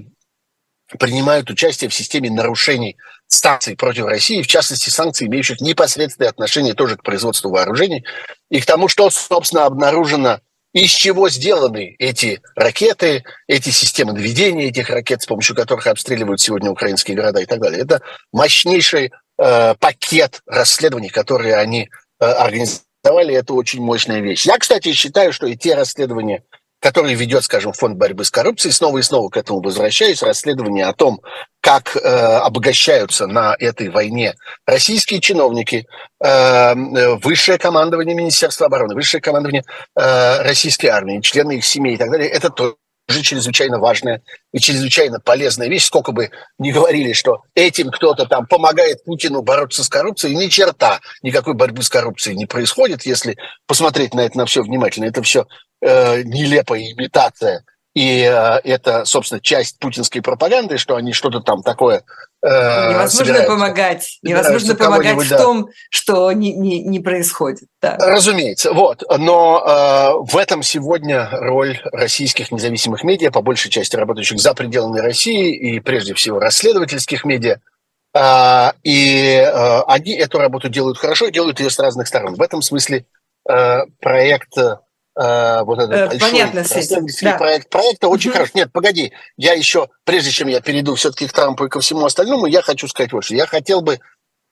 принимают участие в системе нарушений санкций против России, в частности, санкций, имеющих непосредственное отношение тоже к производству вооружений и к тому, что, собственно, обнаружено, из чего сделаны эти ракеты, эти системы наведения этих ракет, с помощью которых обстреливают сегодня украинские города и так далее. Это мощнейший э, пакет расследований, которые они э, организовали. Это очень мощная вещь. Я, кстати, считаю, что и те расследования, который ведет, скажем, фонд борьбы с коррупцией, снова и снова к этому возвращаюсь, расследование о том, как э, обогащаются на этой войне российские чиновники, э, высшее командование Министерства обороны, высшее командование э, российской армии, члены их семей и так далее, это то, же чрезвычайно важная и чрезвычайно полезная вещь. Сколько бы ни говорили, что этим кто-то там помогает Путину бороться с коррупцией, ни черта никакой борьбы с коррупцией не происходит, если посмотреть на это на все внимательно. Это все э, нелепая имитация и э, это, собственно, часть путинской пропаганды, что они что-то там такое э, Невозможно помогать. Невозможно помогать в том, что не, не, не происходит. Да. Разумеется. Вот. Но э, в этом сегодня роль российских независимых медиа, по большей части работающих за пределами России и, прежде всего, расследовательских медиа. Э, и э, они эту работу делают хорошо делают ее с разных сторон. В этом смысле э, проект э, вот этот э, большой Понятно, да. проект проекта очень угу. хороший. Нет, погоди, я еще, прежде чем я перейду все-таки к Трампу и ко всему остальному, я хочу сказать вот что. Я хотел бы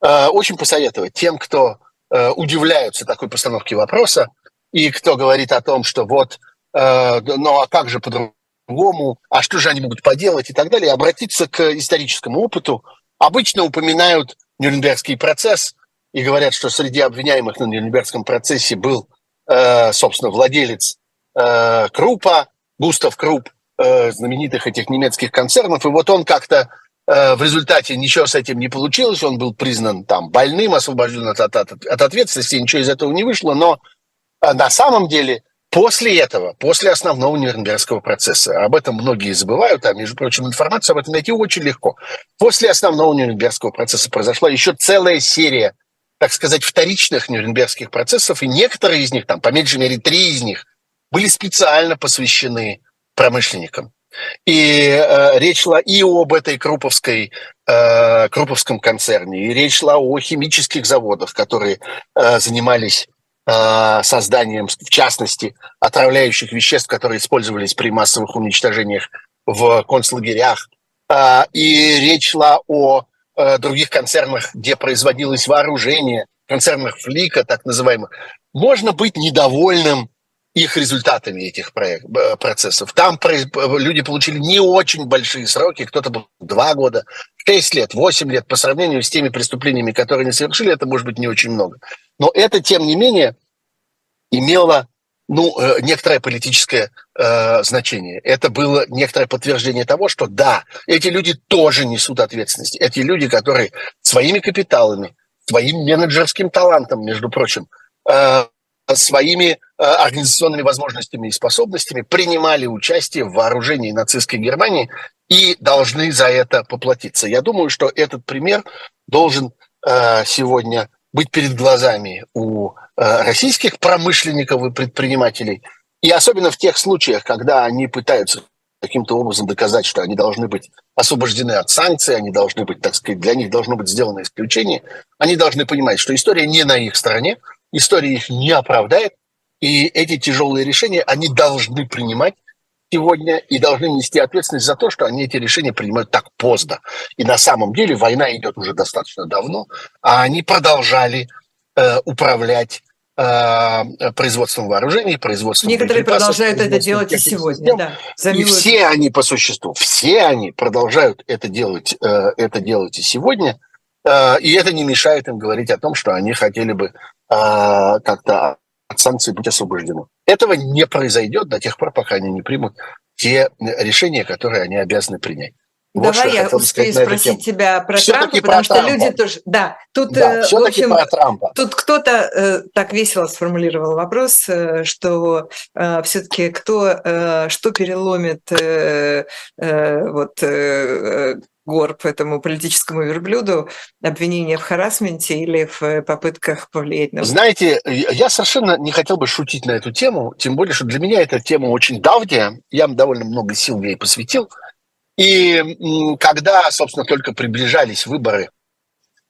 э, очень посоветовать тем, кто э, удивляются такой постановке вопроса и кто говорит о том, что вот, э, ну а как же по-другому, а что же они могут поделать и так далее, обратиться к историческому опыту. Обычно упоминают Нюрнбергский процесс и говорят, что среди обвиняемых на Нюрнбергском процессе был собственно, владелец Крупа, Густав Круп, знаменитых этих немецких концернов, и вот он как-то в результате ничего с этим не получилось, он был признан там больным, освобожден от, от, от ответственности, ничего из этого не вышло, но на самом деле После этого, после основного Нюрнбергского процесса, об этом многие забывают, а, между прочим, информацию об этом найти очень легко. После основного Нюрнбергского процесса произошла еще целая серия, так сказать, вторичных Нюрнбергских процессов, и некоторые из них, там, по меньшей мере, три из них, были специально посвящены промышленникам. И э, речь шла и об этой Круповской, э, Круповском концерне, и речь шла о химических заводах, которые э, занимались Э, созданием, в частности, отравляющих веществ, которые использовались при массовых уничтожениях в концлагерях. Э, и речь шла о э, других концернах, где производилось вооружение, концернах Флика, так называемых. Можно быть недовольным их результатами этих процессов. Там люди получили не очень большие сроки, кто-то был два года, шесть лет, восемь лет. По сравнению с теми преступлениями, которые они совершили, это может быть не очень много. Но это, тем не менее, имело ну, э, некоторое политическое э, значение. Это было некоторое подтверждение того, что да, эти люди тоже несут ответственность. Эти люди, которые своими капиталами, своим менеджерским талантом, между прочим, э, своими э, организационными возможностями и способностями принимали участие в вооружении нацистской Германии и должны за это поплатиться. Я думаю, что этот пример должен сегодня быть перед глазами у российских промышленников и предпринимателей, и особенно в тех случаях, когда они пытаются каким-то образом доказать, что они должны быть освобождены от санкций, они должны быть, так сказать, для них должно быть сделано исключение, они должны понимать, что история не на их стороне, история их не оправдает, и эти тяжелые решения они должны принимать сегодня и должны нести ответственность за то, что они эти решения принимают так поздно. И на самом деле война идет уже достаточно давно, а они продолжали э, управлять производством вооружений, производством Некоторые продолжают это делать и сегодня, да. И все они по существу, все они продолжают это делать, э, это делать и сегодня, э, и это не мешает им говорить о том, что они хотели бы э, как-то от санкций быть освобождены. Этого не произойдет до тех пор, пока они не примут те решения, которые они обязаны принять. Вот Давай я успею спросить тебя про Трампа, потому что Трампа. люди тоже... Да, тут, да, э, в общем, про Трампа. тут кто-то э, так весело сформулировал вопрос, э, что э, все-таки кто, э, что переломит э, э, вот э, горб этому политическому верблюду обвинения в харасменте или в попытках повлиять на... Знаете, я совершенно не хотел бы шутить на эту тему, тем более, что для меня эта тема очень давняя, я довольно много сил ей посвятил. И когда, собственно, только приближались выборы,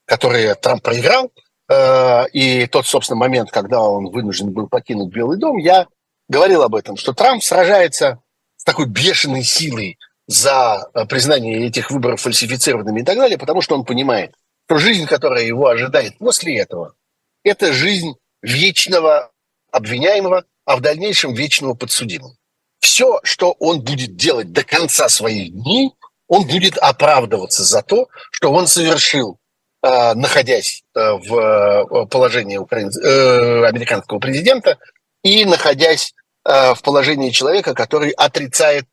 которые Трамп проиграл, э, и тот, собственно, момент, когда он вынужден был покинуть Белый дом, я говорил об этом, что Трамп сражается с такой бешеной силой за э, признание этих выборов фальсифицированными и так далее, потому что он понимает, что жизнь, которая его ожидает после этого, это жизнь вечного обвиняемого, а в дальнейшем вечного подсудимого. Все, что он будет делать до конца своих дней, он будет оправдываться за то, что он совершил, э, находясь э, в положении украин... американского президента и находясь в положении человека, который отрицает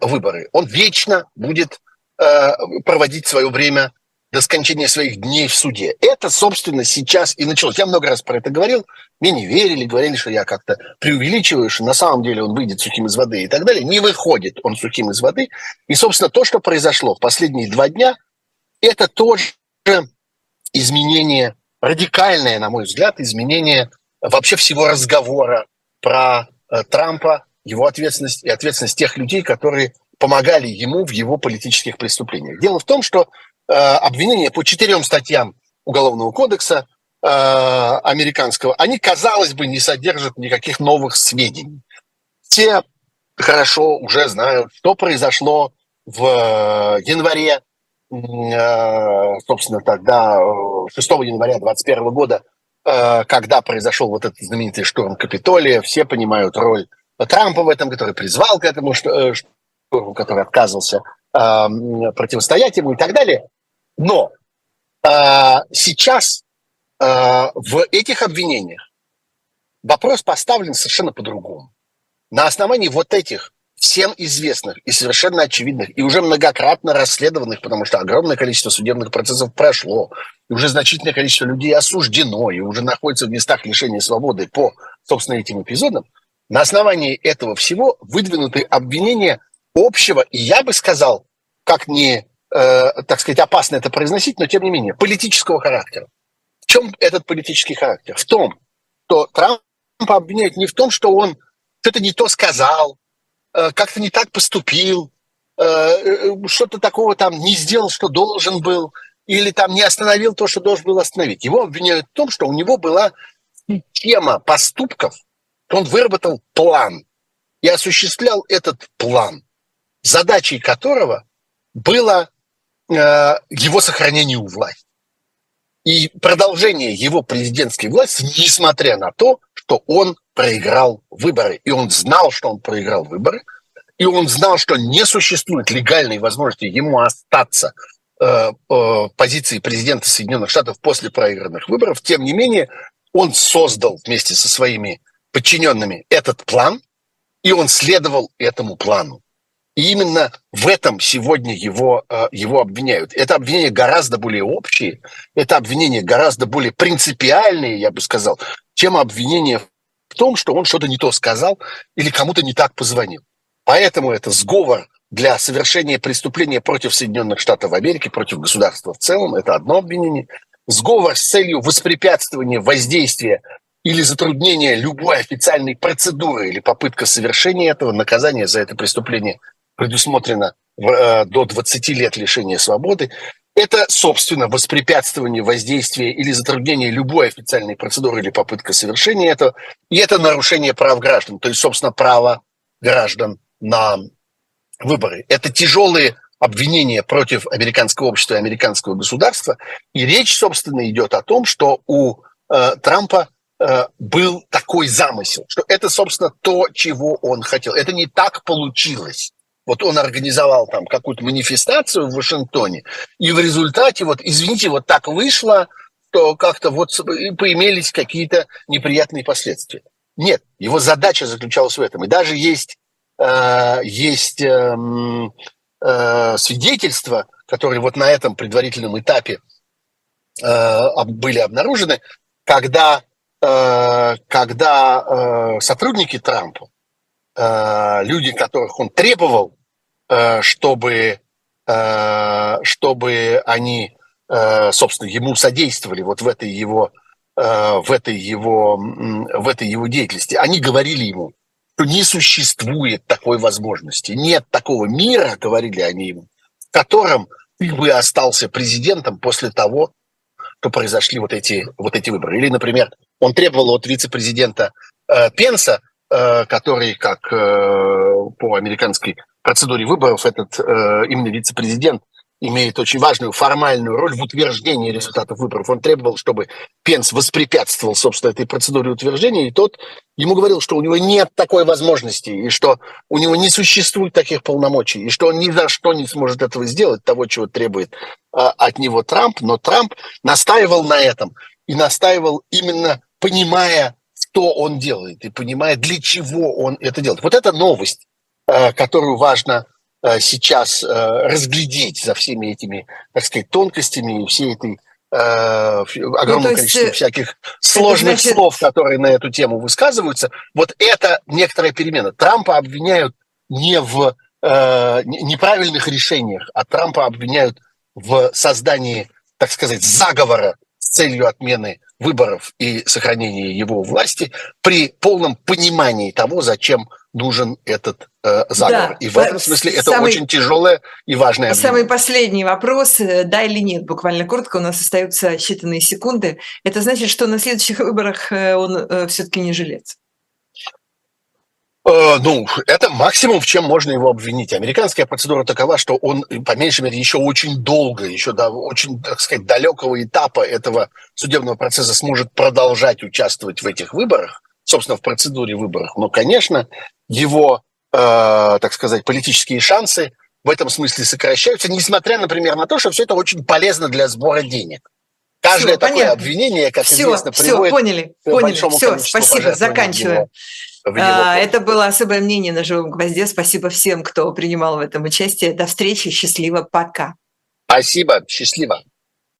выборы. Он вечно будет э, проводить свое время до скончания своих дней в суде. Это, собственно, сейчас и началось. Я много раз про это говорил. Мне не верили, говорили, что я как-то преувеличиваю, что на самом деле он выйдет сухим из воды и так далее. Не выходит он сухим из воды. И, собственно, то, что произошло в последние два дня, это тоже изменение, радикальное, на мой взгляд, изменение вообще всего разговора про э, Трампа, его ответственность и ответственность тех людей, которые помогали ему в его политических преступлениях. Дело в том, что обвинения по четырем статьям Уголовного кодекса э, американского, они, казалось бы, не содержат никаких новых сведений. Все хорошо уже знают, что произошло в э, январе, э, собственно, тогда, 6 э, января 2021 года, э, когда произошел вот этот знаменитый штурм Капитолия, все понимают роль Трампа в этом, который призвал к этому, э, который отказывался э, противостоять ему и так далее. Но э, сейчас э, в этих обвинениях вопрос поставлен совершенно по-другому. На основании вот этих всем известных и совершенно очевидных, и уже многократно расследованных, потому что огромное количество судебных процессов прошло, и уже значительное количество людей осуждено, и уже находится в местах лишения свободы по, собственно, этим эпизодам, на основании этого всего выдвинуты обвинения общего, я бы сказал, как не, э, так сказать, опасно это произносить, но тем не менее, политического характера. В чем этот политический характер? В том, что Трамп обвиняют не в том, что он что-то не то сказал, Э, как-то не так поступил, э, э, что-то такого там не сделал, что должен был, или там не остановил то, что должен был остановить. Его обвиняют в том, что у него была система поступков, он выработал план и осуществлял этот план, задачей которого было его сохранение у власти. И продолжение его президентской власти, несмотря на то, что он проиграл выборы. И он знал, что он проиграл выборы, и он знал, что не существует легальной возможности ему остаться э, э, позиции президента Соединенных Штатов после проигранных выборов. Тем не менее, он создал вместе со своими подчиненными этот план, и он следовал этому плану. И именно в этом сегодня его, э, его обвиняют. Это обвинения гораздо более общие, это обвинения гораздо более принципиальные, я бы сказал, чем обвинения в том, что он что-то не то сказал или кому-то не так позвонил. Поэтому это сговор для совершения преступления против Соединенных Штатов Америки, против государства в целом, это одно обвинение. Сговор с целью воспрепятствования воздействия или затруднения любой официальной процедуры или попытка совершения этого, наказание за это преступление предусмотрено э, до 20 лет лишения свободы. Это, собственно, воспрепятствование воздействия или затруднение любой официальной процедуры или попытка совершения этого. И это нарушение прав граждан, то есть, собственно, право граждан на выборы. Это тяжелые обвинения против американского общества и американского государства. И речь, собственно, идет о том, что у э, Трампа э, был такой замысел, что это, собственно, то, чего он хотел. Это не так получилось. Вот он организовал там какую-то манифестацию в Вашингтоне, и в результате, вот, извините, вот так вышло, что как-то вот поимелись какие-то неприятные последствия. Нет, его задача заключалась в этом. И даже есть, э, есть э, э, свидетельства, которые вот на этом предварительном этапе э, были обнаружены, когда, э, когда э, сотрудники Трампа люди, которых он требовал, э, чтобы, э, чтобы они, собственно, ему содействовали вот в этой его, в этой его, в этой его деятельности. Они говорили ему, что не существует такой возможности, нет такого мира, говорили они ему, в котором ты бы остался президентом после того, что произошли вот эти, вот эти выборы. Или, например, он требовал от вице-президента Пенса Э, который, как э, по американской процедуре выборов, этот э, именно вице-президент имеет очень важную формальную роль в утверждении результатов выборов. Он требовал, чтобы Пенс воспрепятствовал, собственно, этой процедуре утверждения, и тот ему говорил, что у него нет такой возможности, и что у него не существует таких полномочий, и что он ни за что не сможет этого сделать, того, чего требует от него Трамп. Но Трамп настаивал на этом, и настаивал именно понимая что он делает и понимает, для чего он это делает. Вот это новость, э, которую важно э, сейчас э, разглядеть за всеми этими, так сказать, тонкостями и всей этой огромное ну, количество всяких сложных значит... слов, которые на эту тему высказываются. Вот это некоторая перемена. Трампа обвиняют не в э, неправильных решениях, а Трампа обвиняют в создании, так сказать, заговора целью отмены выборов и сохранения его власти при полном понимании того, зачем нужен этот э, заговор. Да, и в этом смысле это самый, очень тяжелое и важное обвинение. Самый последний вопрос, э, да или нет, буквально коротко, у нас остаются считанные секунды. Это значит, что на следующих выборах э, он э, все-таки не жилец? Э, ну, это максимум, в чем можно его обвинить. Американская процедура такова, что он, по меньшей мере, еще очень долго, еще до очень, так сказать, далекого этапа этого судебного процесса сможет продолжать участвовать в этих выборах, собственно, в процедуре выборов. Но, конечно, его, э, так сказать, политические шансы в этом смысле сокращаются, несмотря, например, на то, что все это очень полезно для сбора денег. Каждое все, такое понятно. обвинение, как все, известно, все, приводит поняли, к поняли. Все, спасибо, заканчиваем. А, это было особое мнение на живом гвозде. Спасибо всем, кто принимал в этом участие. До встречи, счастливо, пока. Спасибо, счастливо.